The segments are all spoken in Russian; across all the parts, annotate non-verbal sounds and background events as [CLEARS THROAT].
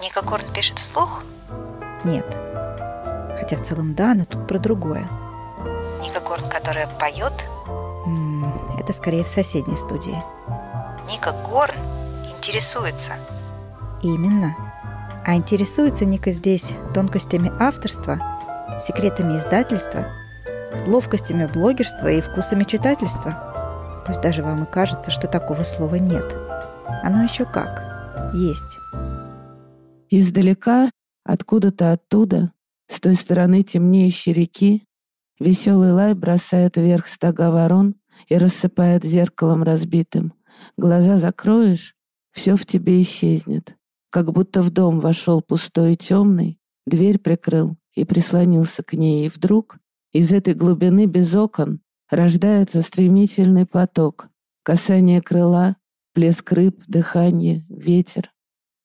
Ника Горн пишет вслух? Нет. Хотя в целом да, но тут про другое. Ника Горн, которая поет? Это скорее в соседней студии. Ника Горн интересуется. Именно. А интересуется Ника здесь тонкостями авторства, секретами издательства, ловкостями блогерства и вкусами читательства. Пусть даже вам и кажется, что такого слова нет. Оно еще как. Есть. Издалека, откуда-то оттуда, с той стороны темнеющей реки, веселый лай бросает вверх стога ворон и рассыпает зеркалом разбитым. Глаза закроешь, все в тебе исчезнет. Как будто в дом вошел пустой и темный, дверь прикрыл и прислонился к ней, и вдруг из этой глубины без окон рождается стремительный поток, касание крыла, плеск рыб, дыхание, ветер.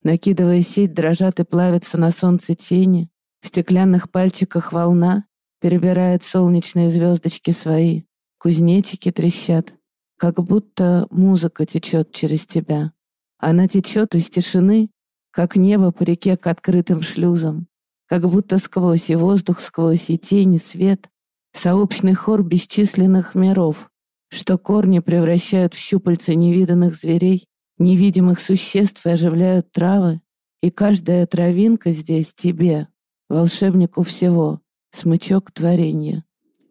Накидывая сеть, дрожат и плавятся на солнце тени, в стеклянных пальчиках волна перебирает солнечные звездочки свои, кузнечики трещат, как будто музыка течет через тебя. Она течет из тишины, как небо по реке к открытым шлюзам, как будто сквозь и воздух, сквозь и тени, свет, сообщный хор бесчисленных миров, что корни превращают в щупальца невиданных зверей, невидимых существ и оживляют травы, и каждая травинка здесь тебе, волшебнику всего, смычок творения.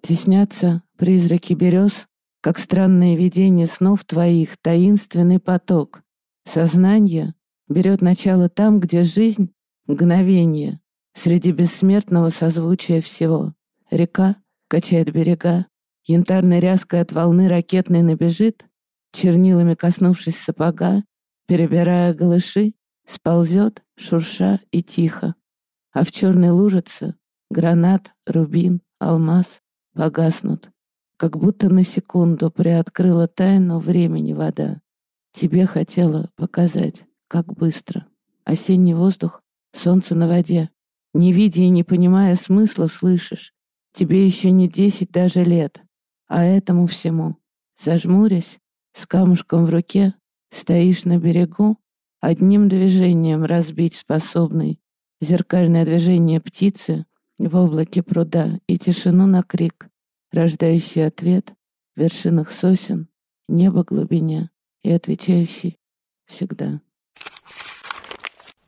Теснятся призраки берез, как странное видение снов твоих, таинственный поток. Сознание берет начало там, где жизнь — мгновение, среди бессмертного созвучия всего. Река качает берега, янтарной ряской от волны ракетной набежит, чернилами коснувшись сапога, перебирая голыши, сползет, шурша и тихо. А в черной лужице гранат, рубин, алмаз погаснут, как будто на секунду приоткрыла тайну времени вода. Тебе хотела показать, как быстро. Осенний воздух, солнце на воде. Не видя и не понимая смысла, слышишь. Тебе еще не десять даже лет. А этому всему, зажмурясь, с камушком в руке, стоишь на берегу, одним движением разбить способный зеркальное движение птицы в облаке пруда и тишину на крик, рождающий ответ в вершинах сосен, небо глубине и отвечающий всегда.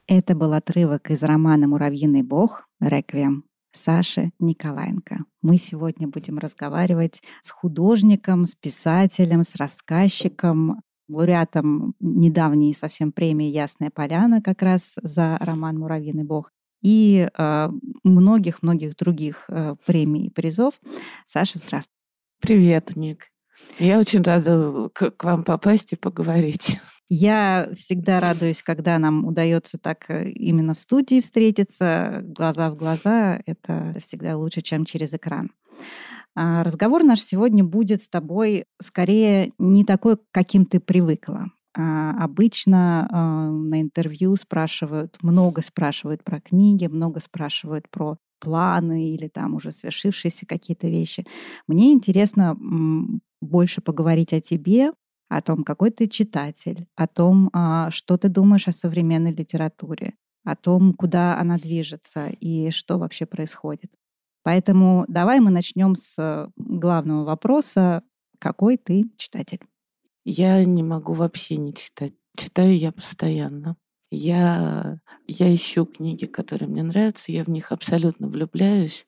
Это был отрывок из романа «Муравьиный бог» «Реквием» Саши Николаенко. Мы сегодня будем разговаривать с художником, с писателем, с рассказчиком, лауреатом недавней совсем премии «Ясная поляна» как раз за роман «Муравьиный бог» и а, многих-многих э, других э, премий и призов. Саша, здравствуй. Привет, Ник. Я очень рада к, к вам попасть и поговорить. Я всегда радуюсь, когда нам удается так э, именно в студии встретиться, глаза в глаза. Это всегда лучше, чем через экран. А, разговор наш сегодня будет с тобой скорее не такой, каким ты привыкла. А, обычно а, на интервью спрашивают, много спрашивают про книги, много спрашивают про планы или там уже свершившиеся какие-то вещи. Мне интересно больше поговорить о тебе, о том, какой ты читатель, о том, что ты думаешь о современной литературе, о том, куда она движется и что вообще происходит. Поэтому давай мы начнем с главного вопроса. Какой ты читатель? Я не могу вообще не читать. Читаю я постоянно. Я, я ищу книги, которые мне нравятся, я в них абсолютно влюбляюсь.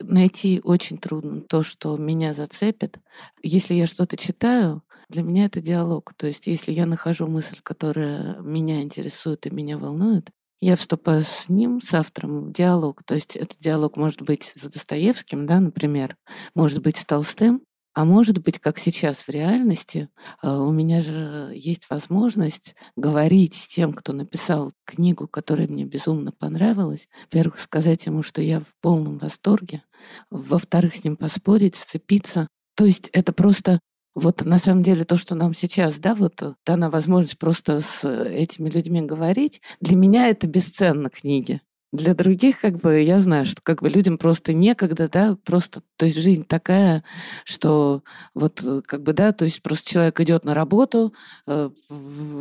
Найти очень трудно то, что меня зацепит. Если я что-то читаю, для меня это диалог. То есть если я нахожу мысль, которая меня интересует и меня волнует, я вступаю с ним, с автором, в диалог. То есть этот диалог может быть с Достоевским, да, например, может быть с Толстым, а может быть, как сейчас в реальности, а, у меня же есть возможность говорить с тем, кто написал книгу, которая мне безумно понравилась. Во-первых, сказать ему, что я в полном восторге. Во-вторых, с ним поспорить, сцепиться. То есть это просто вот на самом деле то, что нам сейчас, да, вот э, дана возможность просто с этими людьми говорить, для меня это бесценно книги. Для других, как бы, я знаю, что как бы людям просто некогда, да, просто, то есть жизнь такая, что вот э, как бы, да, то есть просто человек идет на работу, э,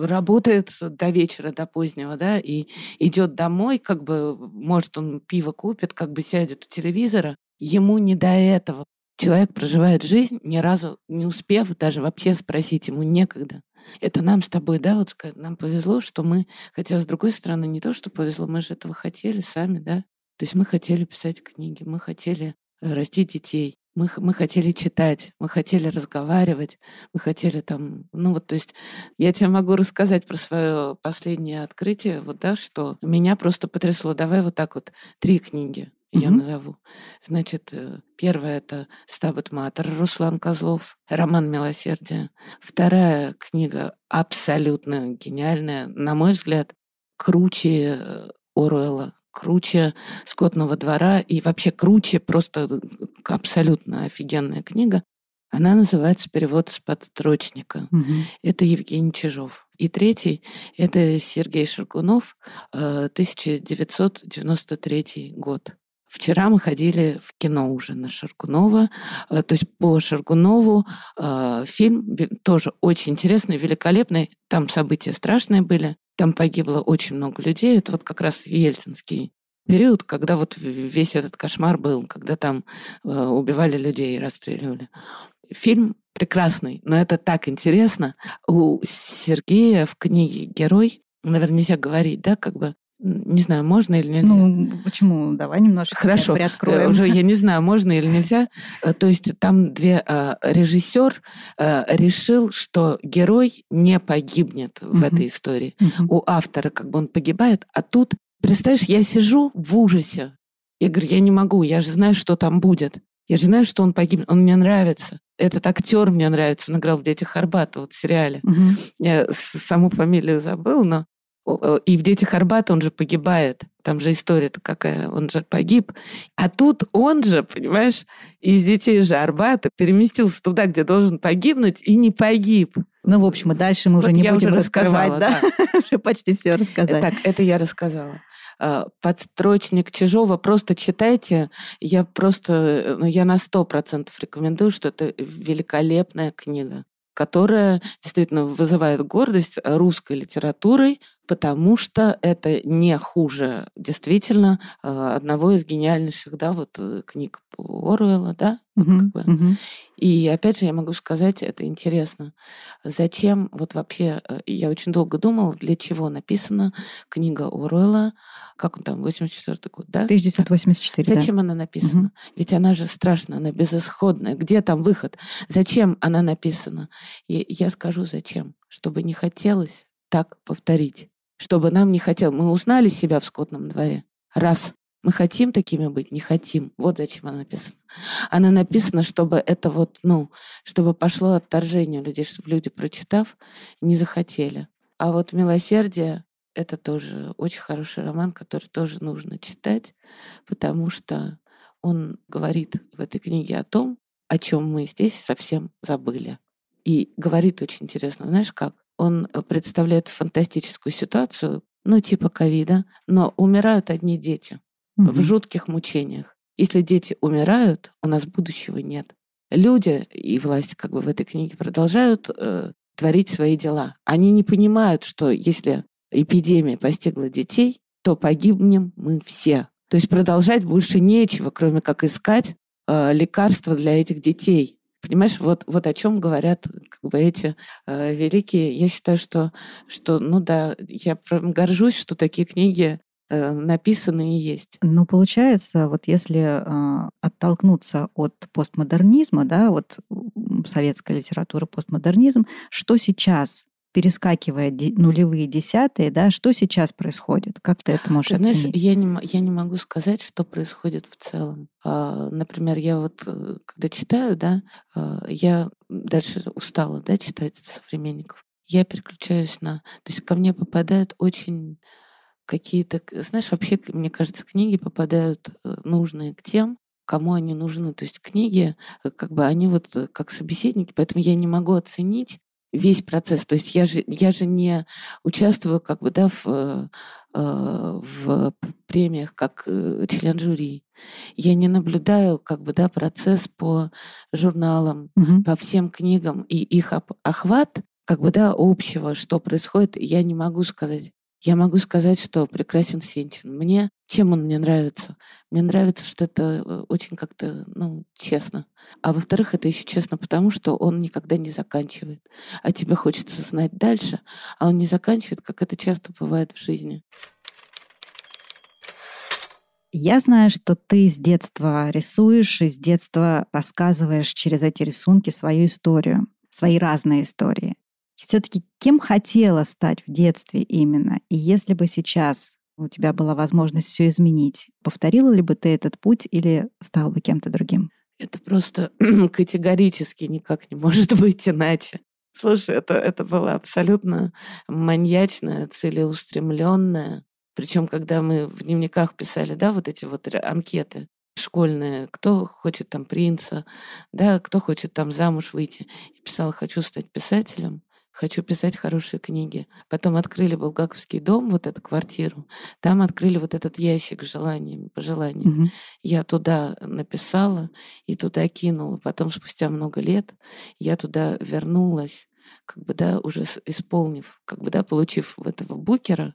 работает до вечера, до позднего, да, и идет домой, как бы, может, он пиво купит, как бы сядет у телевизора, ему не до этого. Человек проживает жизнь, ни разу не успев даже вообще спросить, ему некогда. Это нам с тобой, да, вот нам повезло, что мы, хотя с другой стороны, не то, что повезло, мы же этого хотели сами, да. То есть мы хотели писать книги, мы хотели э, растить детей, мы, мы хотели читать, мы хотели разговаривать, мы хотели там, ну вот, то есть я тебе могу рассказать про свое последнее открытие, вот, да, что меня просто потрясло. Давай вот так вот три книги я назову. Значит, э, первая это «Стабат Матер» Руслан Козлов, роман «Милосердие». Вторая книга абсолютно гениальная, на мой взгляд, круче э, Оруэлла, круче «Скотного двора» и вообще круче, просто абсолютно офигенная книга. Она называется «Перевод с подстрочника». Угу. Это Евгений Чижов. И третий – это Сергей Шаргунов, 1993 э, год. Вчера мы ходили в кино уже на Шаргунова. Э, то есть по Шаргунову э, фильм тоже очень интересный, великолепный. Там события страшные были. Там погибло очень много людей. Это вот как раз ельцинский период, когда вот весь этот кошмар был, когда там э, убивали людей и расстреливали. Фильм прекрасный, но это так интересно. У Сергея в книге «Герой» наверное, нельзя говорить, да, как бы не знаю, можно или нельзя. Ну, почему? Давай немножко Хорошо. Э, приоткроем. Уже я не знаю, можно или нельзя. [LAUGHS] Э, то есть там две э, режиссер решил, что герой не погибнет в этой истории. У автора как бы он погибает, а тут, представляешь, я сижу в ужасе. Я говорю, я не могу, я же знаю, что там будет. Я же знаю, что он погибнет, он мне нравится. Этот актер мне нравится, он играл в «Детях Арбата», вот в сериале. Угу. Я саму фамилию забыл, но и в «Детях Арбата» он же погибает. Там же история-то какая, он же погиб. А тут он же, понимаешь, из «Детей же Арбата» переместился туда, где должен погибнуть, и не погиб. Ну, в общем, и дальше мы вот уже не будем уже рассказывать, да? [LAUGHS] уже почти все рассказали. Так, это я рассказала. А, подстрочник Чижова просто читайте. Я просто, ну, я на сто процентов рекомендую, что это великолепная книга которая действительно вызывает гордость русской литературой, потому что это не хуже действительно а, одного из гениальнейших да, вот, э, книг Оруэлла, да? Вот uh-huh, как бы. uh-huh. И опять же я могу сказать, это интересно, зачем вот вообще, э, я очень долго думала, для чего написана книга Оруэлла, как он там, 84 год, да? 1984, Зачем да. она написана? Uh-huh. Ведь она же страшная, она безысходная. Где там выход? Зачем она написана? И я скажу, зачем. Чтобы не хотелось так повторить. Чтобы нам не хотелось. Мы узнали себя в скотном дворе. Раз. Мы хотим такими быть, не хотим. Вот зачем она написана. Она написана, чтобы это вот, ну, чтобы пошло отторжение людей, чтобы люди, прочитав, не захотели. А вот «Милосердие» — это тоже очень хороший роман, который тоже нужно читать, потому что он говорит в этой книге о том, о чем мы здесь совсем забыли. И говорит очень интересно, знаешь как? Он представляет фантастическую ситуацию, ну, типа ковида, но умирают одни дети угу. в жутких мучениях. Если дети умирают, у нас будущего нет. Люди и власть как бы в этой книге продолжают э, творить свои дела. Они не понимают, что если эпидемия постигла детей, то погибнем мы все. То есть продолжать больше нечего, кроме как искать э, лекарства для этих детей. Понимаешь, вот, вот о чем говорят как бы, эти э, великие. Я считаю, что, что, ну да, я горжусь, что такие книги э, написаны и есть. Ну, получается, вот если э, оттолкнуться от постмодернизма, да, вот советская литература, постмодернизм, что сейчас перескакивая нулевые десятые, да, что сейчас происходит? Как ты это можешь ты знаешь, оценить? Я не, я не могу сказать, что происходит в целом. А, например, я вот, э, когда читаю, да, а, я дальше устала, да, читать современников. Я переключаюсь на... То есть ко мне попадают очень какие-то, знаешь, вообще, мне кажется, книги попадают э, нужные к тем, кому они нужны. То есть книги, э, как бы они вот как собеседники, поэтому я не могу оценить, весь процесс. То есть я же, я же не участвую как бы, да, в, э, э, в премиях как э, член жюри. Я не наблюдаю как бы, да, процесс по журналам, Мгм. по всем книгам и их охват как бы, да, общего, что происходит, я не могу сказать. Я могу сказать, что прекрасен Сенчин. Мне, чем он мне нравится? Мне нравится, что это э, очень как-то, ну, честно. А во-вторых, это еще честно потому, что он никогда не заканчивает. А тебе хочется знать дальше, а он не заканчивает, как это часто бывает в жизни. Я знаю, что ты с детства рисуешь и с детства рассказываешь через эти рисунки свою историю, свои разные истории. Все-таки кем хотела стать в детстве именно? И если бы сейчас у тебя была возможность все изменить, повторила ли бы ты этот путь или стал бы кем-то другим? Это просто [CLEARS THROAT] категорически никак не может [LAUGHS] быть иначе. Слушай, это, это было абсолютно маньячное, целеустремленное. Причем, когда мы в дневниках писали, да, вот эти вот анкеты школьные, кто хочет там принца, да, кто хочет там замуж выйти. Я писала, хочу стать писателем, хочу писать хорошие книги. Потом открыли Булгаковский дом, вот эту квартиру. Там открыли вот этот ящик с желаниями, пожеланиями. Мгм. Я туда написала и туда кинула. Потом, спустя много лет, я туда вернулась, как бы, да, уже исполнив, как бы, да, получив этого букера,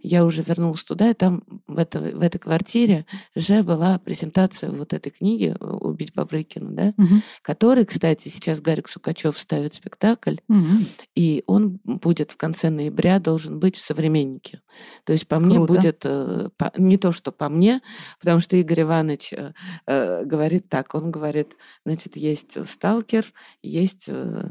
я уже вернулась туда, и там в, это, в этой квартире уже была презентация вот этой книги э, «Убить Бабрыкина», да, Мгм. который, кстати, сейчас Гарик Сукачев ставит спектакль, Мгм. и он будет в конце ноября должен быть в «Современнике». То есть по мне Круто. будет, э, по- не то, что по мне, потому что Игорь Иванович э, э, говорит так, он говорит, значит, есть «Сталкер», есть, э,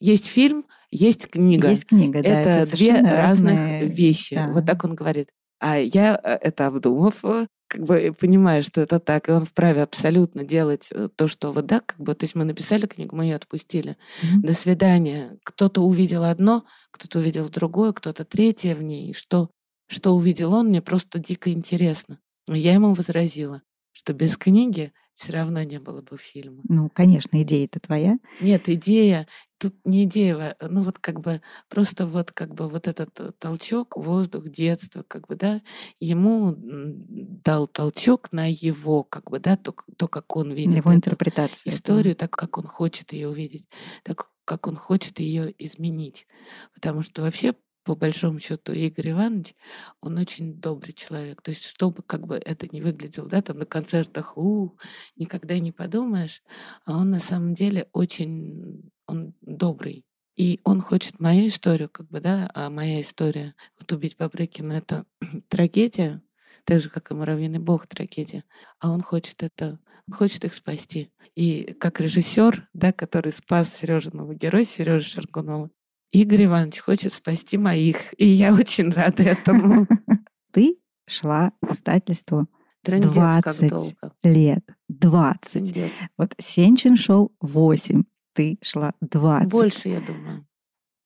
есть фильм, есть книга. Есть книга, да. это, две совершенно разных разные- вещи. да. Вот так он говорит. А я, э, это обдумав, э, как бы понимаю, что это так, и он вправе абсолютно делать э, то, что вот да, как бы, то есть мы написали книгу, мы ее отпустили. Мгм. До свидания. Кто-то увидел одно, кто-то увидел другое, кто-то третье в ней. Что, что увидел он, мне просто дико интересно. Я ему возразила, что без книги все равно не было бы фильма. Ну, конечно, идея-то твоя. Нет, идея, тут не идея, ну вот как бы просто вот как бы вот этот э, толчок, воздух, детство, как бы, да, ему дал толчок на его, как бы, да, то, то как он видит Его интерпретацию. историю, так как он хочет ее увидеть, так как он хочет ее изменить. Потому что вообще, по большому счету, Игорь Иванович, он очень добрый человек. То есть, чтобы как бы это не выглядело, да, там на концертах, у, никогда не подумаешь, а он на самом деле очень, он добрый. И он хочет мою историю, как бы, да, а моя история, вот убить Бабрыкина, это [CLEARS THROAT] трагедия, так же, как и «Муравьиный бог» трагедия. А он хочет это, он хочет их спасти. И как режиссер, да, который спас Сережиного героя, Сережа Шаргунова, Игорь Иванович хочет спасти моих. И я [LAUGHS] очень рада этому. [LAUGHS] Ты шла к издательству Трындец, как 20 долго. лет. 20. Трындец. Вот Сенчин шел 8, ты шла 20. Больше, я думаю.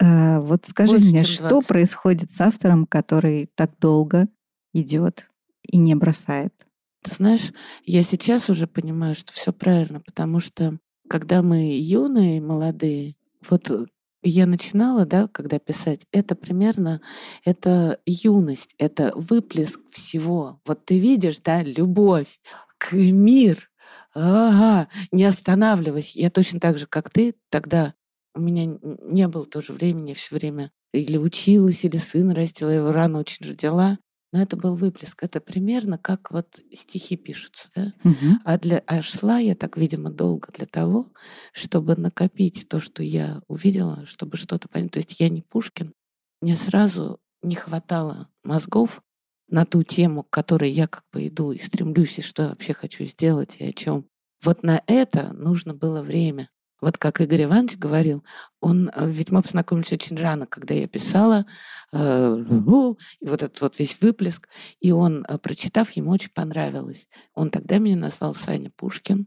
А, вот скажи Больше, мне, что 20. происходит с автором, который так долго идет и не бросает? Ты знаешь, я сейчас уже понимаю, что все правильно, потому что когда мы юные, молодые, вот э, я начинала, да, когда писать, это примерно, это юность, это выплеск всего. Вот ты видишь, да, любовь, к мир, ага, не останавливайся. Я точно так же, как ты, тогда у меня не было тоже времени, все время или училась, или сына растила, я его рано очень родила. Но это был выплеск. Это примерно как вот стихи пишутся, да? Мгм. А, для, а шла я так, видимо, долго для того, чтобы накопить то, что я увидела, чтобы что-то понять. То есть я не Пушкин. Мне сразу не хватало мозгов на ту тему, к которой я как бы иду и стремлюсь, и что я вообще хочу сделать, и о чем. Вот на это нужно было время. Вот как Игорь Иванович говорил, он, э, ведь мы познакомились очень рано, когда я писала, э, и вот этот вот весь выплеск, и он, э, прочитав, ему очень понравилось. Он тогда меня назвал Саня Пушкин,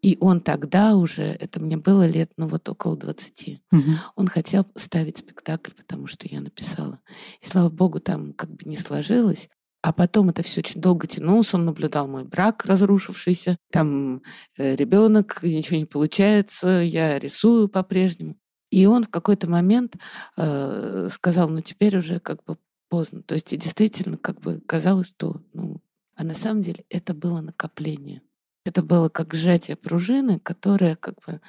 и он тогда уже, это мне было лет, ну вот около 20, Мгм. он хотел ставить спектакль, потому что я написала. И слава богу, там как бы не сложилось. А потом это все очень долго тянулось. Он наблюдал мой брак разрушившийся. Там ребенок, ничего не получается, я рисую по-прежнему. И он в какой-то момент э, сказал, ну теперь уже как бы поздно. То есть действительно как бы казалось, что, ну, а на самом деле это было накопление. Это было как сжатие пружины, которая как бы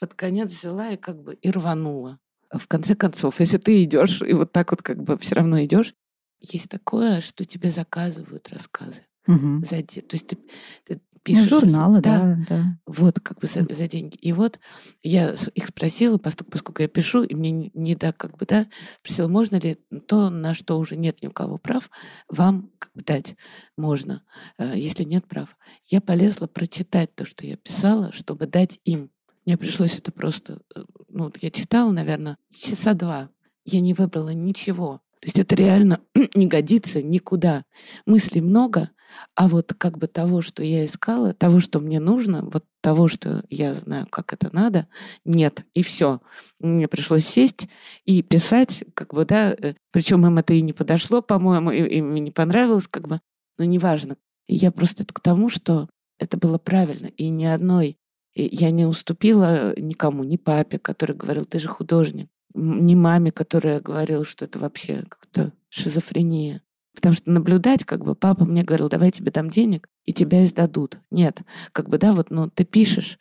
под конец взяла и как бы и рванула. В конце концов, если ты идешь и вот так вот как бы все равно идешь, есть такое, что тебе заказывают рассказы. Мгм. За де- То есть ты, ты Ну, пишешь... журналы, да, да. Вот, как бы за, за деньги. И вот я их спросила, поскольку, поскольку я пишу, и мне не, не да, как бы, да, спросила, можно ли то, на что уже нет ни у кого прав, вам как бы дать? Можно, э, если нет прав. Я полезла прочитать то, что я писала, чтобы дать им. Мне пришлось это просто, э, ну, вот я читала, наверное, часа два. Я не выбрала ничего. То есть это реально [CLEARS THROAT] не годится никуда. Мыслей много, а вот как бы того, что я искала, того, что мне нужно, вот того, что я знаю, как это надо, нет. И все. Мне пришлось сесть и писать, как бы, да, причем им это и не подошло, по-моему, им не понравилось, как бы, но неважно. Я просто к тому, что это было правильно, и ни одной я не уступила никому, ни папе, который говорил, ты же художник, ни маме, которая говорила, что это вообще как-то шизофрения. Потому что наблюдать, как бы, папа мне говорил, давай тебе дам денег, и тебя издадут. Нет, как бы, да, вот, ну, ты пишешь,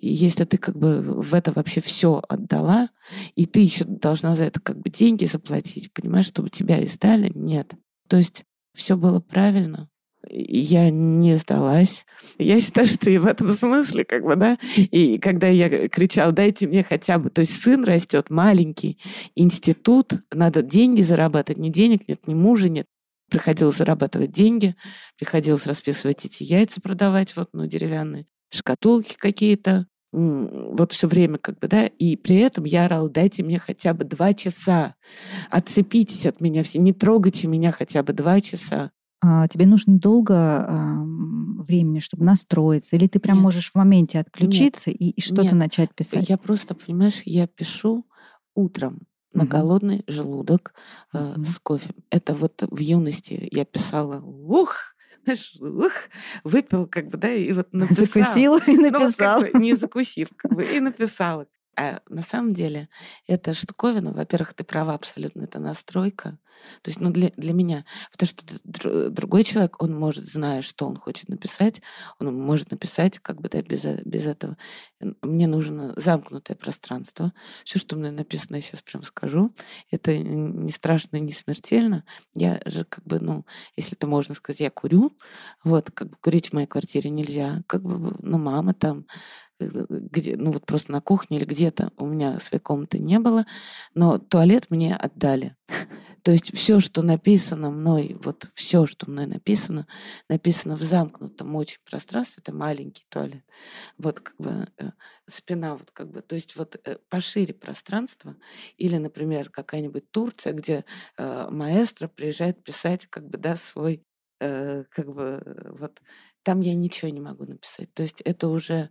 и если ты как бы в это вообще все отдала, и ты еще должна за это как бы деньги заплатить, понимаешь, чтобы тебя издали, нет. То есть все было правильно, я не сдалась. Я считаю, что и в этом смысле, как бы, да, и когда я кричала, дайте мне хотя бы, то есть сын растет маленький, институт, надо деньги зарабатывать, ни денег нет, ни мужа нет. Приходилось зарабатывать деньги, приходилось расписывать эти яйца продавать, вот, ну, деревянные, шкатулки какие-то, вот все время как бы, да, и при этом я орала, дайте мне хотя бы два часа, отцепитесь от меня все, не трогайте меня хотя бы два часа. А тебе нужно долго ам, времени, чтобы настроиться? Или ты прям Нет. можешь в моменте отключиться и, и что-то Нет. начать писать? Я просто, понимаешь, я пишу утром на Мгм. голодный желудок э, Мгм. с кофе. Это вот в юности я писала, ух, знаешь, ух, выпил, как бы, да, и вот написал. [LAUGHS] Закусил и Ну, вот написал. как бы не [LAUGHS] закусив, как бы, и написала. А на самом деле эта штуковина, во-первых, ты права абсолютно, это настройка. То есть, ну, для, для меня. Потому что другой человек, он может, зная, что он хочет написать, он может написать как бы, да, без, э- без этого. Мне нужно замкнутое пространство. Все, что мне написано, я сейчас прям скажу. Это не страшно и не смертельно. Я же как бы, ну, если это можно сказать, я курю. Вот, как бы курить в моей квартире нельзя. Как бы, ну, мама там, где, ну вот просто на кухне или где-то у меня своей комнаты не было, но туалет мне отдали. [LAUGHS] То есть все, что написано мной, вот все, что мной написано, написано в замкнутом очень пространстве, это маленький туалет. Вот как бы э, спина, вот как бы, то есть вот э, пошире пространство, или, например, какая-нибудь Турция, где э, маэстро приезжает писать как бы, да, свой э, как бы э, вот там я ничего не могу написать. То есть это уже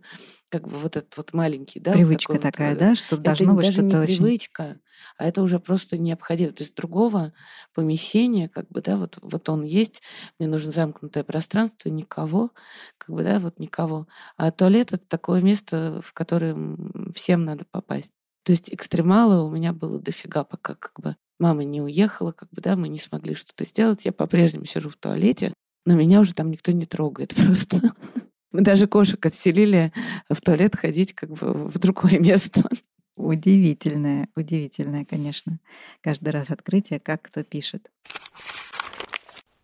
как бы вот этот вот маленький, да, вот Привычка вот, такая, э, да, что это должно быть даже не что-то очень... привычка, а это уже просто необходимо. То есть другого помещения, как бы, да, вот, вот он есть, мне нужно замкнутое пространство, никого, как бы, да, вот никого. А туалет это такое место, в которое всем надо попасть. То есть экстремала у меня было дофига, пока как бы мама не уехала, как бы, да, мы не смогли что-то сделать. Я по-прежнему сижу в туалете, но меня уже там никто не трогает [LAUGHS] просто. Мы даже кошек отселили в туалет ходить как бы в другое место. Удивительное, удивительное, конечно. Каждый раз открытие, как кто пишет.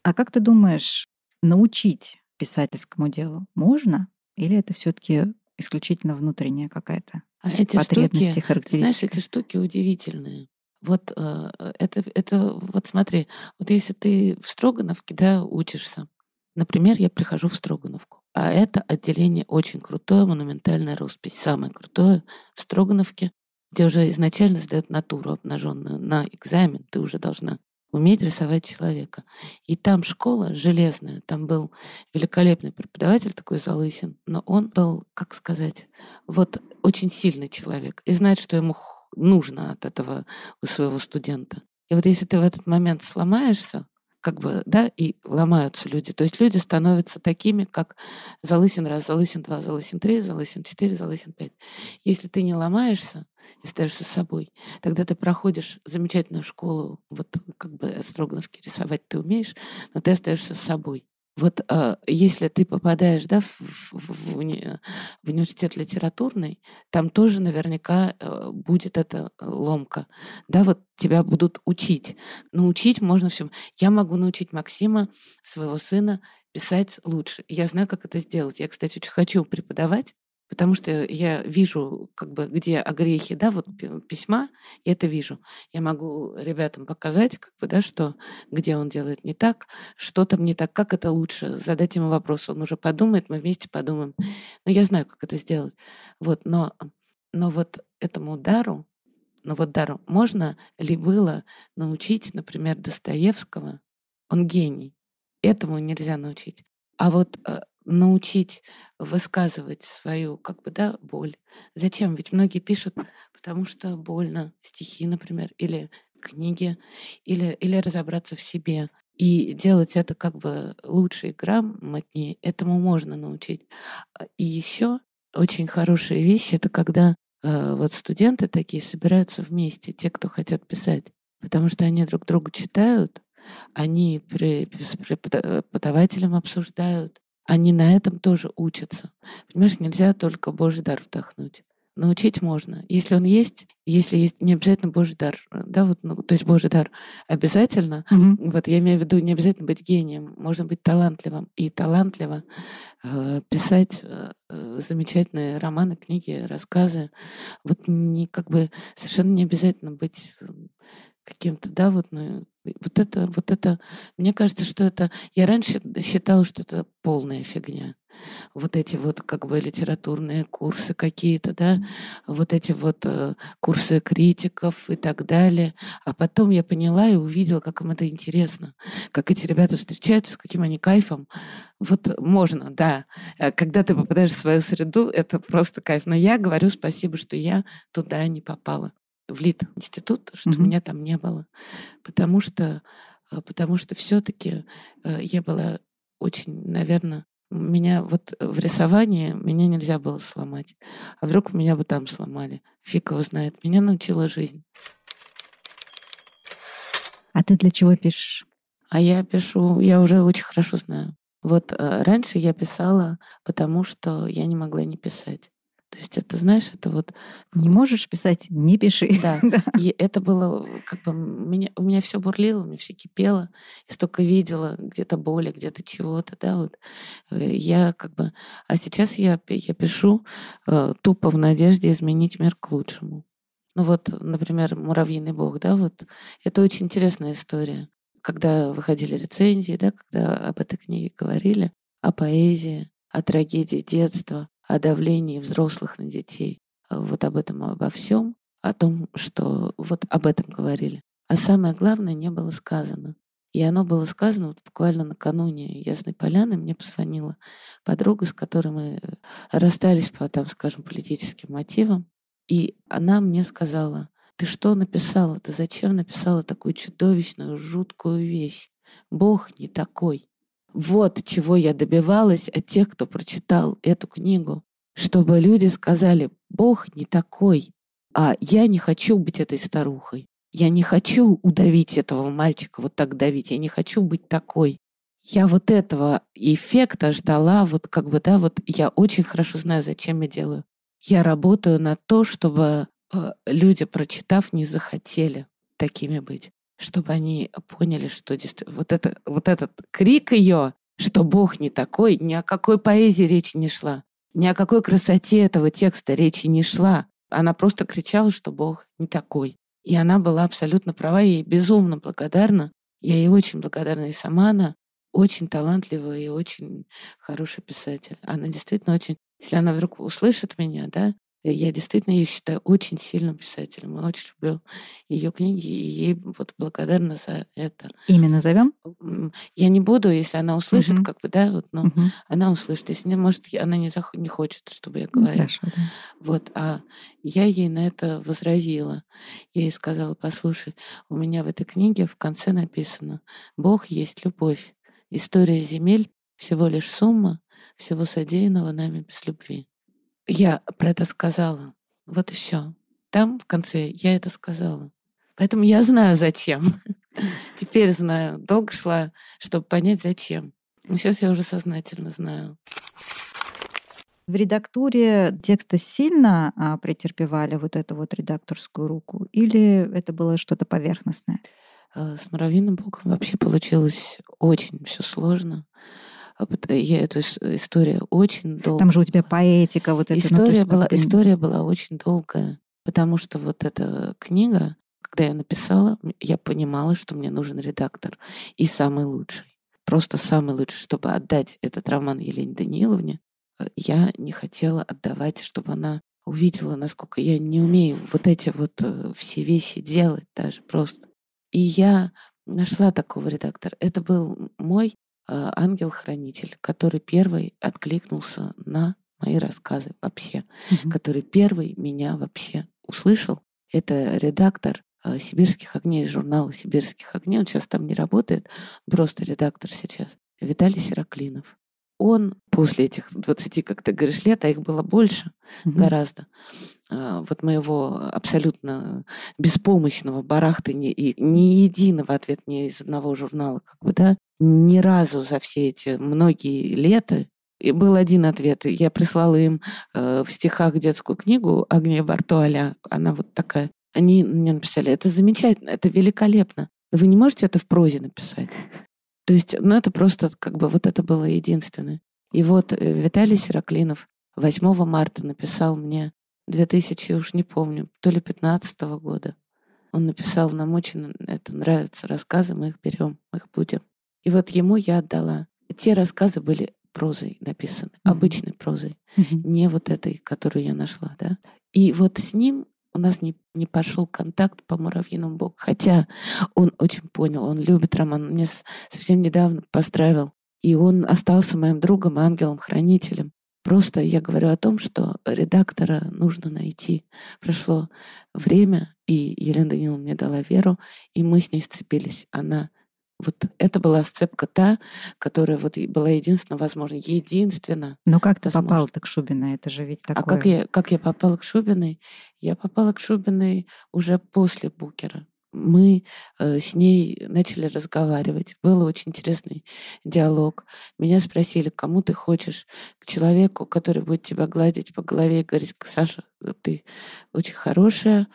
А как ты думаешь, научить писательскому делу можно? Или это все-таки исключительно внутренняя какая-то А эти потребность и штуки, знаешь, характеристика? эти штуки удивительные. Вот э, это, это, вот смотри, вот если ты в Строгановке, да, учишься, например, я прихожу в Строгановку, а это отделение очень крутое, монументальная роспись, самое крутое в Строгановке, где уже изначально сдают натуру обнаженную на экзамен, ты уже должна уметь рисовать человека. И там школа железная, там был великолепный преподаватель такой Залысин, но он был, как сказать, вот очень сильный человек и знает, что ему нужно от этого у своего студента. И вот если ты в этот момент сломаешься, как бы, да, и ломаются люди. То есть люди становятся такими, как Залысин раз, Залысин два, Залысин три, Залысин четыре, Залысин пять. Если ты не ломаешься, и остаешься собой. Тогда ты проходишь замечательную школу, вот как бы Строгановки рисовать ты умеешь, но ты остаешься с собой. Вот э, если ты попадаешь да, в, в, уни, в университет литературный, там тоже наверняка э, будет эта ломка. Да, вот тебя будут учить. Научить можно всем. Я могу научить Максима, своего сына, писать лучше. Я знаю, как это сделать. Я, кстати, очень хочу преподавать, потому что я вижу, как бы, где огрехи, да, вот письма, я это вижу. Я могу ребятам показать, как бы, да, что, где он делает не так, что там не так, как это лучше, задать ему вопрос. Он уже подумает, мы вместе подумаем. Но я знаю, как это сделать. Вот, но, но вот этому дару, но вот дару можно ли было научить, например, Достоевского, он гений, этому нельзя научить. А вот э, научить высказывать свою, как бы, да, боль. Зачем? Ведь многие пишут, потому что больно, стихи, например, или книги, или, или разобраться в себе. И делать это как бы лучше и грамотнее, этому можно научить. А, и еще очень хорошая вещь — это когда э, вот студенты такие собираются вместе, те, кто хотят писать, потому что они друг друга читают, они при, с преподавателем обсуждают, они на этом тоже учатся. Понимаешь, нельзя только Божий дар вдохнуть. Научить можно. Если он есть, если есть не обязательно Божий дар, да, вот, ну, то есть Божий дар обязательно, mm-hmm. вот я имею в виду не обязательно быть гением, можно быть талантливым и талантливо э, писать э, э замечательные романы, книги, рассказы. Вот не как бы совершенно не обязательно быть каким-то, да, вот, ну, вот это, вот это, мне кажется, что это, я раньше считала, что это полная фигня. Вот эти вот как бы литературные курсы какие-то, да, вот эти вот э, курсы критиков и так далее. А потом я поняла и увидела, как им это интересно, как эти ребята встречаются, с каким они кайфом. Вот можно, да. Э, когда ты попадаешь в свою среду, это просто кайф. Но я говорю спасибо, что я туда не попала в Лит-институт, что mm-hmm. меня там не было. Потому что, э, потому что все-таки э, я была очень, наверное, меня вот в рисовании меня нельзя было сломать. А вдруг меня бы там сломали? Фиг его знает. Меня научила жизнь. А ты для чего пишешь? А я пишу, я уже очень хорошо знаю. Вот э, раньше я писала, потому что я не могла не писать. То есть это, знаешь, это вот... Не можешь писать, не пиши. [LAUGHS] Да. И это было как бы... Меня, у меня все бурлило, у меня все кипело. И столько видела где-то боли, где-то чего-то, да, вот. Э, я как бы... А сейчас я, я пишу э, тупо в надежде изменить мир к лучшему. Ну вот, например, «Муравьиный бог», да, вот. Это очень интересная история. Когда выходили рецензии, да, когда об этой книге говорили, о поэзии, о трагедии детства, о давлении взрослых на детей, а вот об этом, обо всем, о том, что вот об этом говорили. А самое главное не было сказано. И оно было сказано вот буквально накануне Ясной Поляны. Мне позвонила подруга, с которой мы э, расстались по, там, скажем, политическим мотивам. И она мне сказала, ты что написала? Ты зачем написала такую чудовищную, жуткую вещь? Бог не такой. Вот чего я добивалась от тех, кто прочитал эту книгу. Чтобы люди сказали, Бог не такой, а я не хочу быть этой старухой. Я не хочу удавить этого мальчика, вот так давить. Я не хочу быть такой. Я вот этого эффекта ждала, вот как бы, да, вот я очень хорошо знаю, зачем я делаю. Я работаю на то, чтобы э, люди, прочитав, не захотели такими быть чтобы они поняли, что вот, это, вот этот крик ее, что Бог не такой, ни о какой поэзии речи не шла, ни о какой красоте этого текста речи не шла. Она просто кричала, что Бог не такой. И она была абсолютно права, ей безумно благодарна. Я ей очень благодарна. И сама она очень талантливая и очень хороший писатель. Она действительно очень... Если она вдруг услышит меня, да, я действительно ее считаю очень сильным писателем. Я очень люблю ее книги, и ей вот благодарна за это. Имя назовем? Я не буду, если она услышит, угу. как бы, да, вот, но угу. она услышит. Если не, может, она не, зах... не хочет, чтобы я говорила. Хорошо, да. Вот, а я ей на это возразила. Я ей сказала, послушай, у меня в этой книге в конце написано «Бог есть любовь. История земель всего лишь сумма всего содеянного нами без любви». Я про это сказала. Вот и все. там в конце я это сказала. Поэтому я знаю, зачем. [LAUGHS] Теперь знаю. Долго шла, чтобы понять, зачем. Но сейчас я уже сознательно знаю. В редактуре текста сильно а, претерпевали вот эту вот редакторскую руку? Или это было что-то поверхностное? А, с «Муравьиным боком» вообще получилось очень все сложно. Я эту история очень долго... Там же у тебя поэтика вот эта. Ну, история, ну, была, история была очень долгая, потому что вот эта книга, когда я написала, я понимала, что мне нужен редактор. И самый лучший. Просто самый лучший, чтобы отдать этот роман Елене Даниловне. Э, я не хотела отдавать, чтобы она увидела, насколько я не умею вот эти вот э, все вещи делать даже просто. И я нашла такого редактора. Это был мой ангел-хранитель, который первый откликнулся на мои рассказы вообще, mm-hmm. который первый меня вообще услышал. Это редактор э, «Сибирских огней», журнала «Сибирских огней». Он сейчас там не работает, просто редактор сейчас. Виталий Сероклинов он после этих 20, как ты говоришь, лет, а их было больше mm-hmm. гораздо, а, вот моего абсолютно беспомощного барахта ни, и ни единого ответа ни из одного журнала, как бы, да, ни разу за все эти многие лета и был один ответ. Я прислала им э, в стихах детскую книгу Агния Бартуаля. Она вот такая. Они мне написали, это замечательно, это великолепно. Но вы не можете это в прозе написать. То есть, ну, это просто как бы вот это было единственное. И вот э, Виталий Сероклинов 8 марта написал мне 2000, уж не помню, то ли 15 -го года. Он написал, нам очень это нравятся рассказы, мы их берем, мы их будем. И вот ему я отдала. Те рассказы были прозой написаны, mm-hmm. обычной прозой, mm-hmm. не вот этой, которую я нашла, да. И вот с ним у нас не, не пошел контакт по муравьиному боку. Хотя он очень понял, он любит роман. Он мне совсем недавно поздравил. И он остался моим другом, ангелом-хранителем. Просто я говорю о том, что редактора нужно найти. Прошло время, и Елена Даниловна мне дала веру, и мы с ней сцепились. Она вот это была сцепка та, которая вот была единственная возможно. Единственно. Но как ты возможно. попала к Шубиной? Это же ведь такое... А как я, как я попала к Шубиной? Я попала к Шубиной уже после Букера. Мы э, с ней начали разговаривать. Был очень интересный диалог. Меня спросили, кому ты хочешь? К человеку, который будет тебя гладить по голове и говорить, Саша, ты очень хорошая.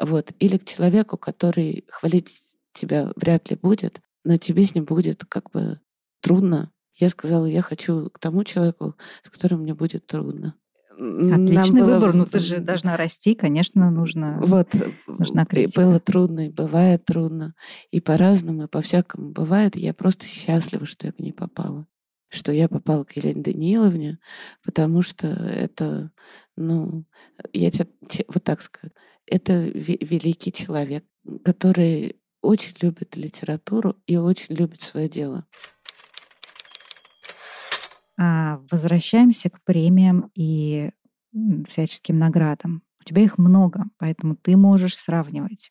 Вот. Или к человеку, который хвалить тебя вряд ли будет, но тебе с ним будет как бы трудно. Я сказала, я хочу к тому человеку, с которым мне будет трудно. Отличный было... выбор. Ну, ты же должна расти, конечно, нужно вот, нужна критика. Было трудно, и бывает трудно. И по-разному, и по-всякому бывает. Я просто счастлива, что я к ней попала. Что я попала к Елене Даниловне, потому что это, ну, я тебе вот так скажу, это великий человек, который очень любит литературу и очень любит свое дело. А, возвращаемся к премиям и всяческим наградам. У тебя их много, поэтому ты можешь сравнивать.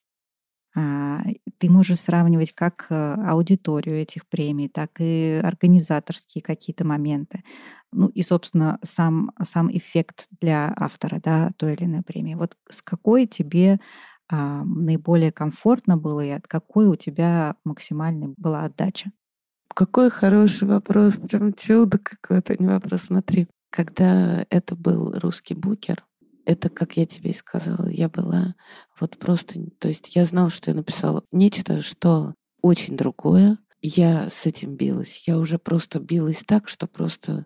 А, ты можешь сравнивать как э, аудиторию этих премий, так и организаторские какие-то моменты. Ну и, собственно, сам, сам эффект для автора да, той или иной премии. Вот с какой тебе а, наиболее комфортно было и от какой у тебя максимальной была отдача? Какой хороший вопрос, прям чудо какое-то, не вопрос. Смотри, когда это был русский букер, это, как я тебе и сказала, я была вот просто... То есть я знала, что я написала нечто, что очень другое. Я с этим билась. Я уже просто билась так, что просто...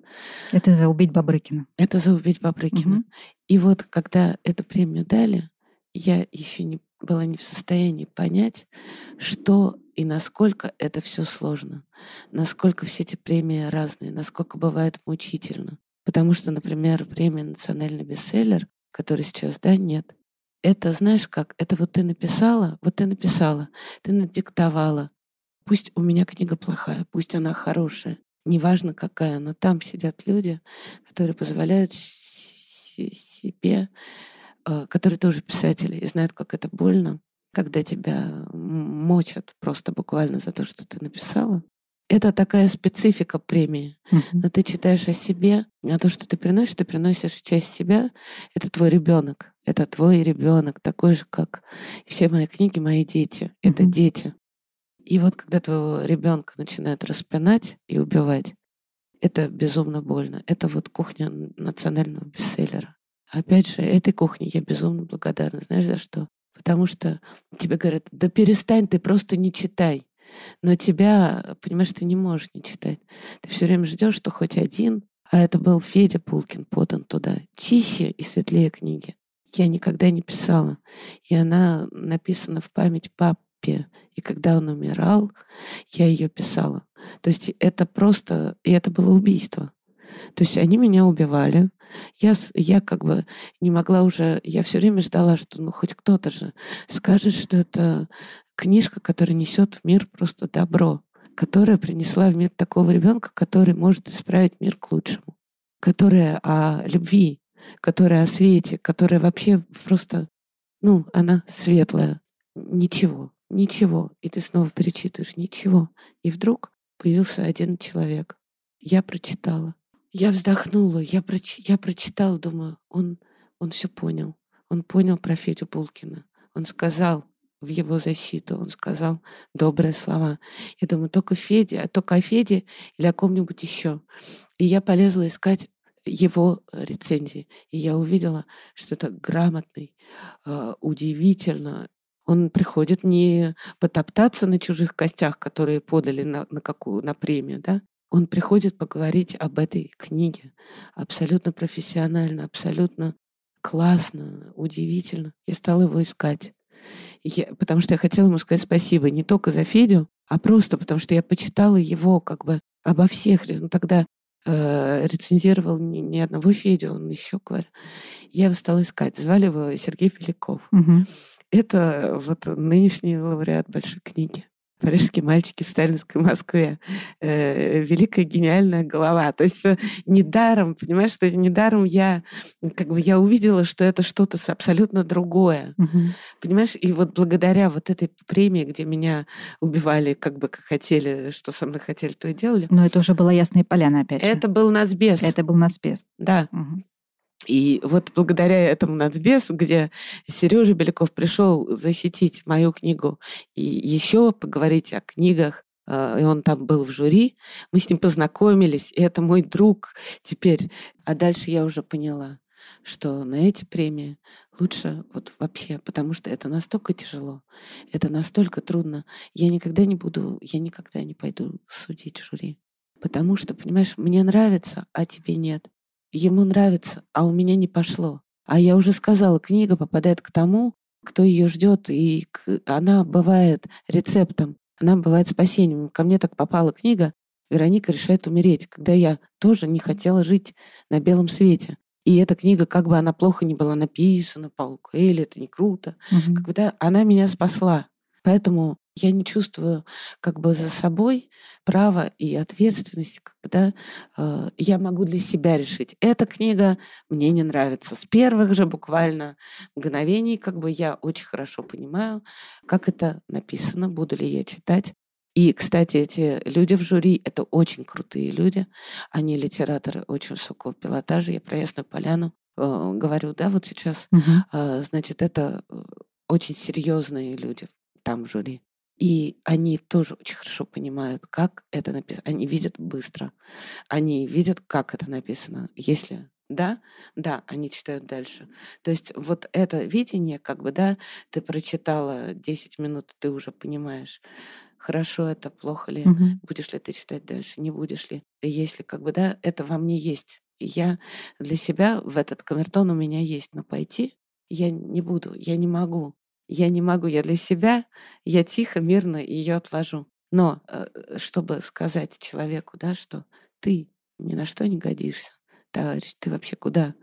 Это за убить Бабрыкина. Это за убить Бабрыкина. Угу. И вот когда эту премию дали, я еще не была не в состоянии понять, что и насколько это все сложно, насколько все эти премии разные, насколько бывает мучительно. Потому что, например, премия «Национальный бестселлер», который сейчас, да, нет, это, знаешь как, это вот ты написала, вот ты написала, ты надиктовала. Пусть у меня книга плохая, пусть она хорошая, неважно какая, но там сидят люди, которые позволяют себе которые тоже писатели и знают, как это больно, когда тебя мочат просто буквально за то, что ты написала. это такая специфика премии. Но ты читаешь о себе, а то, что ты приносишь, ты приносишь часть себя. Это твой ребенок. Это твой ребенок, такой же, как все мои книги, мои дети. Это дети. И вот когда твоего ребенка начинают распинать и убивать, это безумно больно. Это вот кухня национального бестселлера. Опять же, этой кухне я безумно благодарна. Знаешь за что? Потому что тебе говорят, да перестань, ты просто не читай. Но тебя, понимаешь, ты не можешь не читать. Ты все время ждешь, что хоть один, а это был Федя Пулкин подан туда, чище и светлее книги. Я никогда не писала. И она написана в память папе. И когда он умирал, я ее писала. То есть это просто, и это было убийство. То есть они меня убивали. Я, я как бы не могла уже, я все время ждала, что ну хоть кто-то же скажет, что это книжка, которая несет в мир просто добро, которая принесла в мир такого ребенка, который может исправить мир к лучшему, которая о любви, которая о свете, которая вообще просто, ну, она светлая. Ничего, ничего. И ты снова перечитываешь, ничего. И вдруг появился один человек. Я прочитала. Я вздохнула, я, проч... я прочитала, думаю, он, он все понял. Он понял про Федю Булкина. Он сказал в его защиту, он сказал добрые слова. Я думаю, только Федя, только о Феде или о ком-нибудь еще. И я полезла искать его рецензии. И я увидела, что это грамотный, э, удивительно. Он приходит не потоптаться на чужих костях, которые подали на, на какую на премию, да, он приходит поговорить об этой книге абсолютно профессионально, абсолютно классно, удивительно. Я стала его искать. Я- потому что я хотела ему сказать спасибо не только за Федю, а просто потому что я почитала его как бы обо всех. Ну, тогда э, рецензировал не, не одного Федю, он еще говорил. Я его стала искать. Звали его Сергей Филяков. Мгм. Это вот нынешний лауреат большой книги. Парижские мальчики в сталинской Москве. Э, великая гениальная голова. То есть э, недаром, понимаешь, что недаром я как бы я увидела, что это что-то абсолютно другое. Мгм. Понимаешь, и вот благодаря вот этой премии, где меня убивали как бы как хотели, что со мной хотели, то и делали, Но это уже была ясная поляна, опять же. это был нацбес. Это был наспес. Да. Мгм. И вот благодаря этому нацбесу, где Сережа Беляков пришел защитить мою книгу и еще поговорить о книгах, э, и он там был в жюри, мы с ним познакомились, и это мой друг теперь. А дальше я уже поняла, что на эти премии лучше вот вообще, потому что это настолько тяжело, это настолько трудно. Я никогда не буду, я никогда не пойду судить жюри. Потому что, понимаешь, мне нравится, а тебе нет. Ему нравится, а у меня не пошло. А я уже сказала, книга попадает к тому, кто ее ждет, и она бывает рецептом, она бывает спасением. Ко мне так попала книга «Вероника решает умереть», когда я тоже не хотела жить на белом свете. И эта книга, как бы она плохо не была написана, Паул Коэльо, это не круто, Мгм. как бы, да, она меня спасла. Поэтому я не чувствую как бы за собой права и ответственности, как бы, да, э, я могу для себя решить. Эта книга мне не нравится. С первых же буквально мгновений как бы я очень хорошо понимаю, как это написано, буду ли я читать. И, кстати, эти люди в жюри — это очень крутые люди. Они литераторы очень высокого пилотажа. Я про Ясную Поляну э, говорю, да, вот сейчас Мгм. а, значит, это э, очень серьезные люди там в жюри. И они тоже очень хорошо понимают, как это написано. Они видят быстро. Они видят, как это написано. Если да, да, они читают дальше. То есть вот это видение, как бы, да, ты прочитала 10 минут, ты уже понимаешь, хорошо это, плохо ли, Мгм. будешь ли ты читать дальше, не будешь ли. Если как бы, да, это во мне есть. Я для себя в этот камертон у меня есть, но пойти я не буду, я не могу. Я не могу, я для себя, я тихо, мирно ее отложу. Но э, чтобы сказать человеку, да, что ты ни на что не годишься, товарищ, ты вообще куда?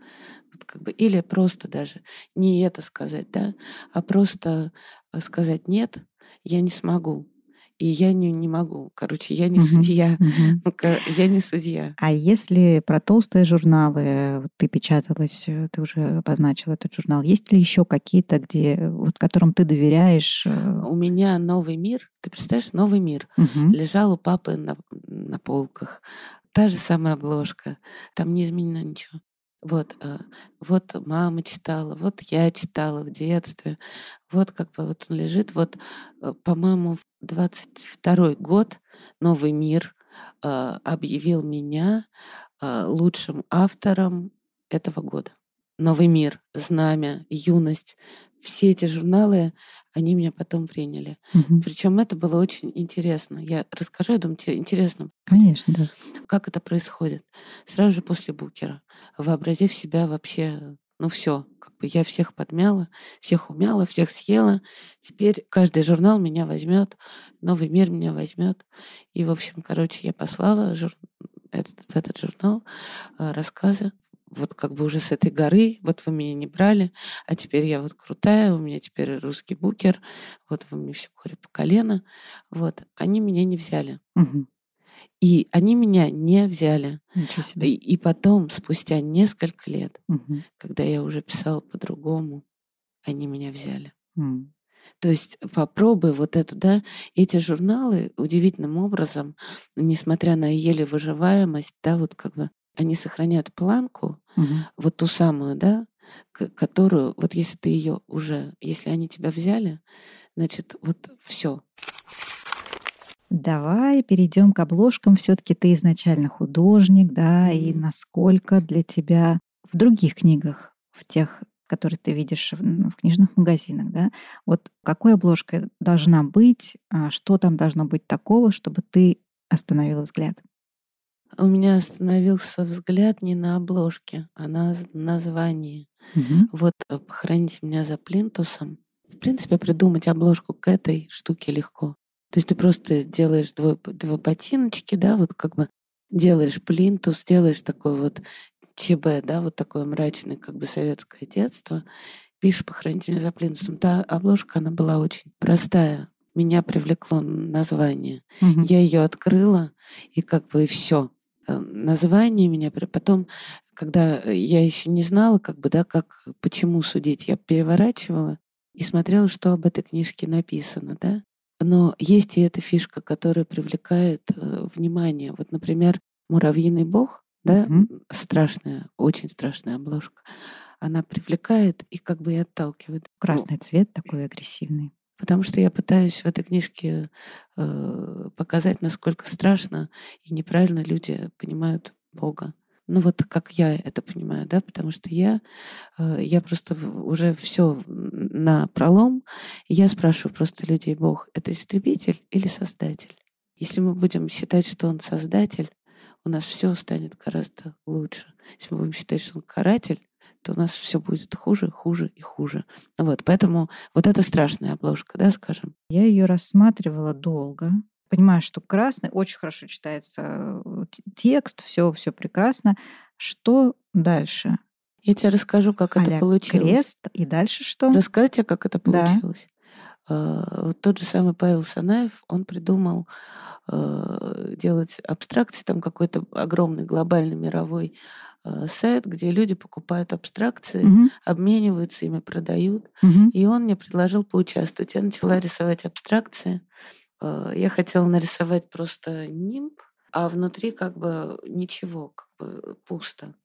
Вот как бы, или просто даже не это сказать, да, а просто э, сказать нет, я не смогу. И я не, не могу. Короче, я не судья. Ну, Я не судья. А если про толстые журналы вот ты печаталась, э, ты уже обозначила этот журнал, есть ли еще какие-то, где вот которым ты доверяешь? э, У меня новый мир. Ты представляешь, новый мир. Лежал у папы на, на полках. Та же самая обложка. Там не изменено ничего. Вот, э, вот мама читала, вот я читала в детстве. Вот как бы вот он лежит. Вот, э, по-моему, в 22 год «Новый мир» э, объявил меня лучшим автором этого года. «Новый мир», «Знамя», «Юность». Все эти журналы, они меня потом приняли. мгм. Причем это было очень интересно. Я расскажу, я думаю, тебе интересно, Конечно, да. как это происходит. Сразу же после Букера, вообразив себя вообще, ну все, как бы я всех подмяла, всех умяла, всех съела. Теперь каждый журнал меня возьмет, новый мир меня возьмет. И, в общем, короче, я послала жур- этот, в этот журнал э, рассказы. Вот как бы уже с этой горы, вот вы меня не брали, а теперь я вот крутая, у меня теперь русский букер, вот вы мне все горе по колено. Вот, они меня не взяли. Мгм. И они меня не взяли. И, и потом, спустя несколько лет, Мгм. когда я уже писала по-другому, они меня взяли. М. То есть попробуй вот это, да, эти журналы удивительным образом, несмотря на еле выживаемость, да, вот как бы они сохраняют планку, Мгм. вот ту самую, да, которую, вот если ты ее уже, если они тебя взяли, значит, вот все. Давай перейдем к обложкам. Все-таки ты изначально художник, да, и насколько для тебя в других книгах, в тех, которые ты видишь в, ну, в книжных магазинах, да, вот какой обложка должна быть, а, что там должно быть такого, чтобы ты остановила взгляд? У меня остановился взгляд не на обложке, а на названии. Мгм. Вот э, «Похороните меня за плинтусом». В принципе, придумать обложку к этой штуке легко. То есть ты просто делаешь двое, два ботиночки, да, вот как бы делаешь плинтус, делаешь такой вот ЧБ, да, вот такое мрачное как бы советское детство, пишешь «Похороните меня за плинтусом». Та обложка, она была очень простая. Меня привлекло название. Мгм. Я ее открыла, и как бы все. Название меня... Потом, когда э, я еще не знала, как бы, да, как, почему судить, я переворачивала и смотрела, что об этой книжке написано, да. Но есть и эта фишка, которая привлекает э, внимание. Вот, например, «Муравьиный бог», да, Мгм. страшная, очень страшная обложка, она привлекает и как бы и отталкивает. Ну, Красный цвет такой агрессивный. Потому что я пытаюсь в этой книжке э, показать, насколько страшно и неправильно люди понимают Бога. Ну вот как я это понимаю, да, потому что я, э, я просто уже все на пролом, и я спрашиваю просто людей, Бог, это истребитель или создатель? Если мы будем считать, что он создатель, у нас все станет гораздо лучше. Если мы будем считать, что он каратель, то у нас все будет хуже, хуже и хуже. Вот, поэтому вот это страшная обложка, да, скажем. Я ее рассматривала долго. Понимаю, что красный очень хорошо читается э, текст, все, все прекрасно. Что дальше? Я тебе расскажу, как это а получилось. крест и дальше что? Рассказать тебе, как это Да. получилось. А, вот Тот же самый Павел Санаев, он придумал э, делать абстракции, там какой-то огромный глобальный мировой э, сайт, где люди покупают абстракции, Мгм, обмениваются ими, продают. мгм, И он мне предложил поучаствовать. Я начала рисовать абстракции. Э, Я хотела нарисовать просто нимб, а внутри как бы ничего, как бы пусто.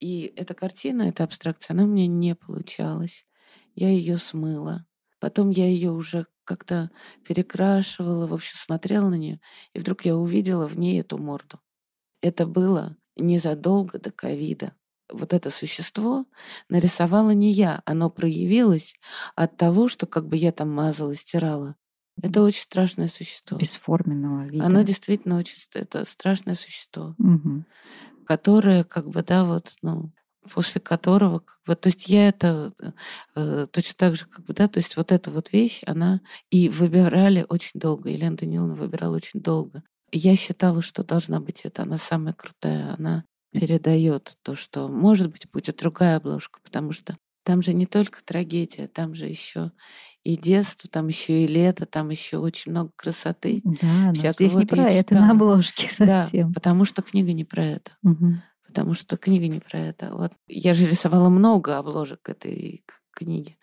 И эта картина, эта абстракция, она у меня не получалась. Я ее смыла. Потом я ее уже как-то перекрашивала, в общем, смотрела на нее, и вдруг я увидела в ней эту морду. Это было незадолго до ковида. Вот это существо нарисовала не я, оно проявилось от того, что как бы я там мазала, стирала. Это очень страшное существо. Бесформенного вида. Оно действительно очень это страшное существо Мгм. которое, как бы, да, вот, ну, после которого, как бы, то есть я это э, точно так же, как бы, да, то есть вот эта вот вещь, она и выбирали очень долго, Елена Даниловна выбирала очень долго. Я считала, что должна быть это, она самая крутая, она передает то, что, может быть, будет другая обложка, потому что Там же не только трагедия, там же еще и детство, там еще и лето, там еще очень много красоты. Да, но здесь не про это на обложке [LAUGHS] совсем. Да, потому что книга не про это. Угу. Потому что книга не про это. Вот я же рисовала много обложек этой книги.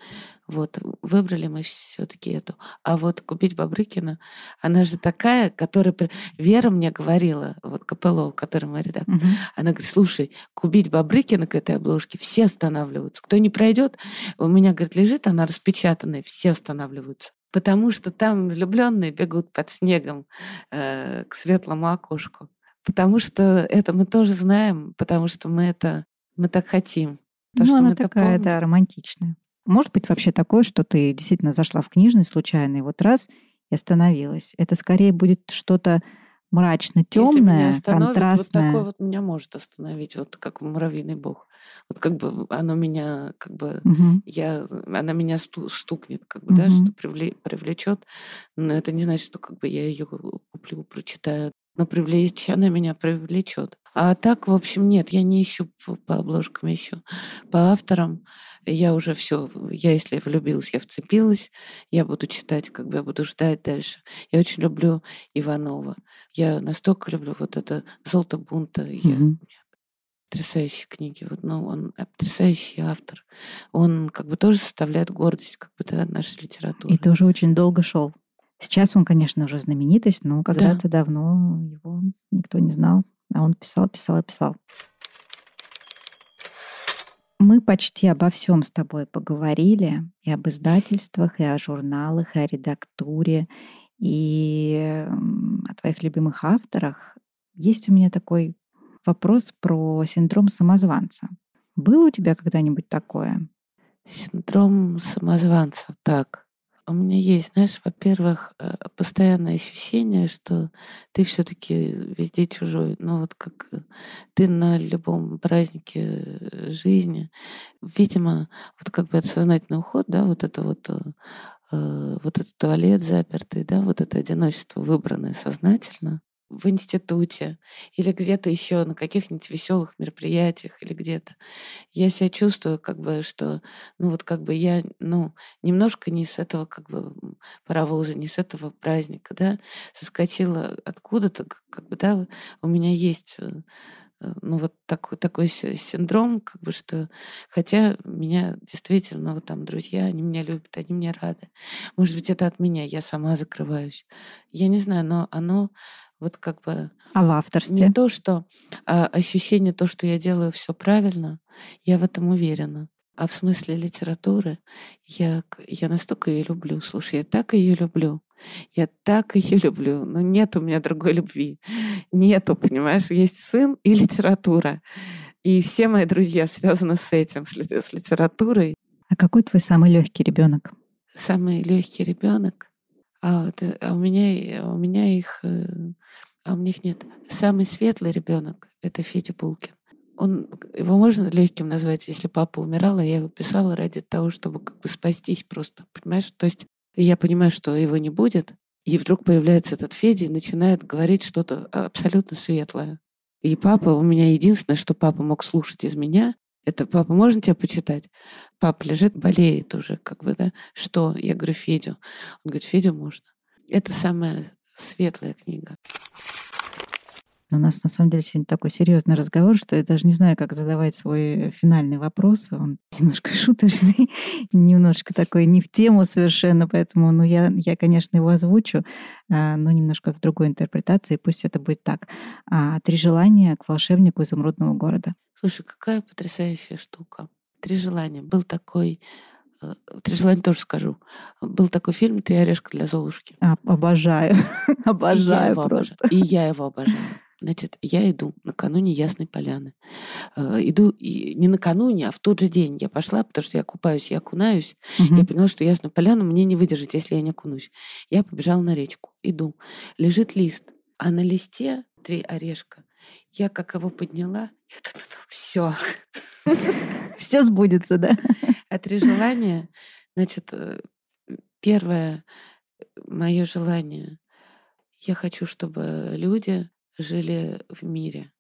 Вот, выбрали мы все-таки эту. А вот купить Бабрыкина, она же такая, которая... Вера мне говорила, вот Капелло, который мой редактор, угу. она говорит, слушай, купить Бабрыкина к этой обложке, все останавливаются. Кто не пройдет, у меня, говорит, лежит она распечатанная, все останавливаются. Потому что там влюбленные бегут под снегом э, к светлому окошку. Потому что это мы тоже знаем, потому что мы это мы так хотим. То, ну, что она такая, помним. да, романтичная. Может быть вообще такое, что ты действительно зашла в книжный случайно и вот раз и остановилась. Это скорее будет что-то мрачно темное, контрастное. Вот такое вот меня может остановить, вот как муравьиный бог. Вот как бы оно меня, как бы угу. я, она меня сту, стукнет, как бы, угу. да, что привле, привлечет. Но это не значит, что как бы я ее куплю, прочитаю но привлечь, она меня привлечет. А так, в общем, нет, я не ищу по, по обложкам, ищу по авторам. Я уже все, я если влюбилась, я вцепилась, я буду читать, как бы я буду ждать дальше. Я очень люблю Иванова. Я настолько люблю вот это «Золото бунта». Mm-hmm. Я, потрясающие книги. Вот, ну, он потрясающий автор. Он как бы тоже составляет гордость как бы да, нашей литературы. И тоже очень долго шел. Сейчас он, конечно, уже знаменитость, но когда-то да. давно его никто не знал, а он писал, писал писал. Мы почти обо всем с тобой поговорили, и об издательствах, и о журналах, и о редактуре, и о твоих любимых авторах. Есть у меня такой вопрос про синдром самозванца. Было у тебя когда-нибудь такое? Синдром самозванца, так. У меня есть, знаешь, во-первых, э, постоянное ощущение, что ты все-таки везде чужой. Ну вот как э, ты на любом празднике э, жизни. Видимо, вот как бы это сознательный уход, да, вот это вот вот этот туалет запертый, да, вот это одиночество выбранное сознательно, в институте или где-то еще на каких-нибудь веселых мероприятиях или где-то, я себя чувствую как бы, что, ну вот как бы я, ну, немножко не с этого как бы паровоза, не с этого праздника, да, соскочила откуда-то, как бы, да, у меня есть э, э, ну, вот такой, такой синдром, как бы, что хотя меня действительно, вот там друзья, они меня любят, они мне рады. Может быть, это от меня, я сама закрываюсь. Я не знаю, но оно вот как бы... А в авторстве? Не то, что а ощущение, то, что я делаю все правильно, я в этом уверена. А в смысле литературы я, я настолько ее люблю. Слушай, я так ее люблю. Я так [LAUGHS] ее люблю. Но нет у меня другой любви. Нету, понимаешь? Есть сын и литература. И все мои друзья связаны с этим, с, литературой. А какой твой самый легкий ребенок? Самый легкий ребенок? А, вот, э, а у меня, у меня их, э, а у них нет. Самый светлый ребенок — это Федя Булкин. Он, его можно легким назвать, если папа умирал, а я его писала ради того, чтобы как бы спастись просто, понимаешь? То есть я понимаю, что его не будет, и вдруг появляется этот Федя и начинает говорить что-то абсолютно светлое. И папа, у меня единственное, что папа мог слушать из меня, это папа, можно тебя почитать? Папа лежит, болеет уже, как бы, да? Что? Я говорю, Федю. Он говорит, Федю можно. Это самая светлая книга. У нас на самом деле сегодня такой серьезный разговор, что я даже не знаю, как задавать свой финальный вопрос. Он [LAUGHS] немножко шуточный, [LAUGHS] немножко такой не в тему совершенно, поэтому ну, я, я, конечно, его озвучу, а, но немножко в другой интерпретации. Пусть это будет так. А, Три желания к волшебнику изумрудного города. Слушай, какая потрясающая штука. Три желания. Был такой э, Три желания тоже скажу. Был такой фильм «Три орешка для Золушки». А, обожаю. [LAUGHS] обожаю и просто. Обожаю. И я его обожаю. Значит, я иду накануне Ясной Поляны. Э, иду и не накануне, а в тот же день я пошла, потому что я купаюсь, я окунаюсь. Угу. Я поняла, что Ясную Поляну мне не выдержать, если я не окунусь. Я побежала на речку. Иду. Лежит лист. А на листе три орешка. Я как его подняла, все. Все сбудется, да? А три желания, значит, э, первое мое желание, я хочу, чтобы люди жили в мире.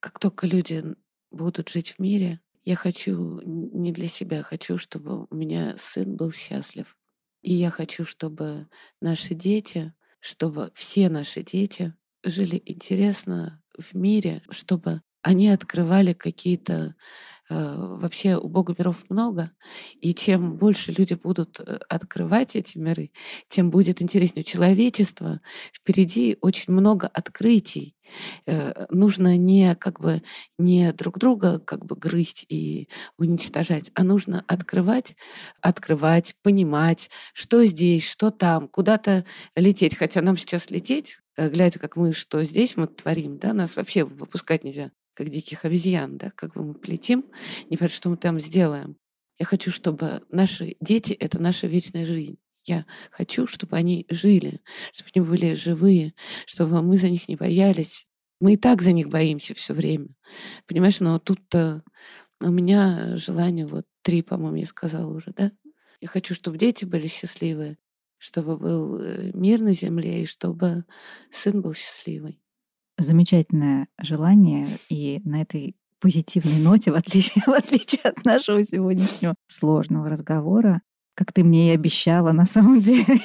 Как только люди будут жить в мире, Я хочу не для себя, хочу, чтобы у меня сын был счастлив. И я хочу, чтобы наши дети, чтобы все наши дети жили интересно в мире, чтобы они открывали какие-то э, вообще у Бога миров много, и чем больше люди будут э, открывать эти миры, тем будет интереснее. У человечества впереди очень много открытий. Э, нужно не как бы не друг друга как бы грызть и уничтожать, а нужно открывать, открывать, понимать, что здесь, что там, куда-то лететь. Хотя нам сейчас лететь глядя, как мы что здесь мы творим, да, нас вообще выпускать нельзя как диких обезьян, да, как бы мы полетим, не понятно, что мы там сделаем. Я хочу, чтобы наши дети — это наша вечная жизнь. Я хочу, чтобы они жили, чтобы они были живые, чтобы мы за них не боялись. Мы и так за них боимся все время. Понимаешь, но тут-то у меня желание, вот три, по-моему, я сказала уже, да? Я хочу, чтобы дети были счастливые, чтобы был э, мир на земле, и чтобы сын был счастливый замечательное желание. И на этой позитивной ноте, в отличие, [LAUGHS] в отличие от нашего сегодняшнего сложного разговора, как ты мне и обещала на самом [LAUGHS] деле.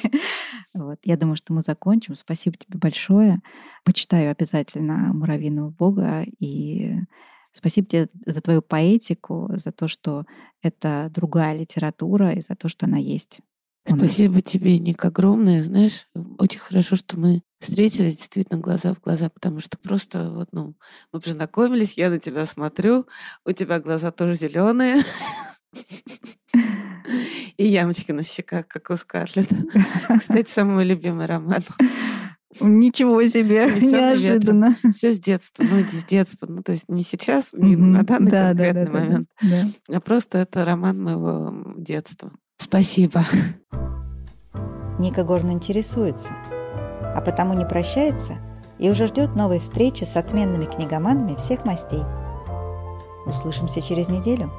Вот. Я думаю, что мы закончим. Спасибо тебе большое. Почитаю обязательно «Муравьиного бога» и Спасибо тебе за твою поэтику, за то, что это другая литература и за то, что она есть. Спасибо тебе, Ник, огромное. Знаешь, очень хорошо, что мы встретились действительно глаза в глаза, потому что просто вот, ну, мы познакомились, я на тебя смотрю, у тебя глаза тоже зеленые. И ямочки на щеках, как у Скарлетт. Кстати, самый любимый роман. Ничего себе, неожиданно. Все с детства, ну, с детства. Ну, то есть не сейчас, не на данный да, конкретный да, да, момент, да. а просто это роман моего детства. Спасибо. Ника Горн интересуется, а потому не прощается и уже ждет новой встречи с отменными книгоманами всех мастей. Услышимся через неделю.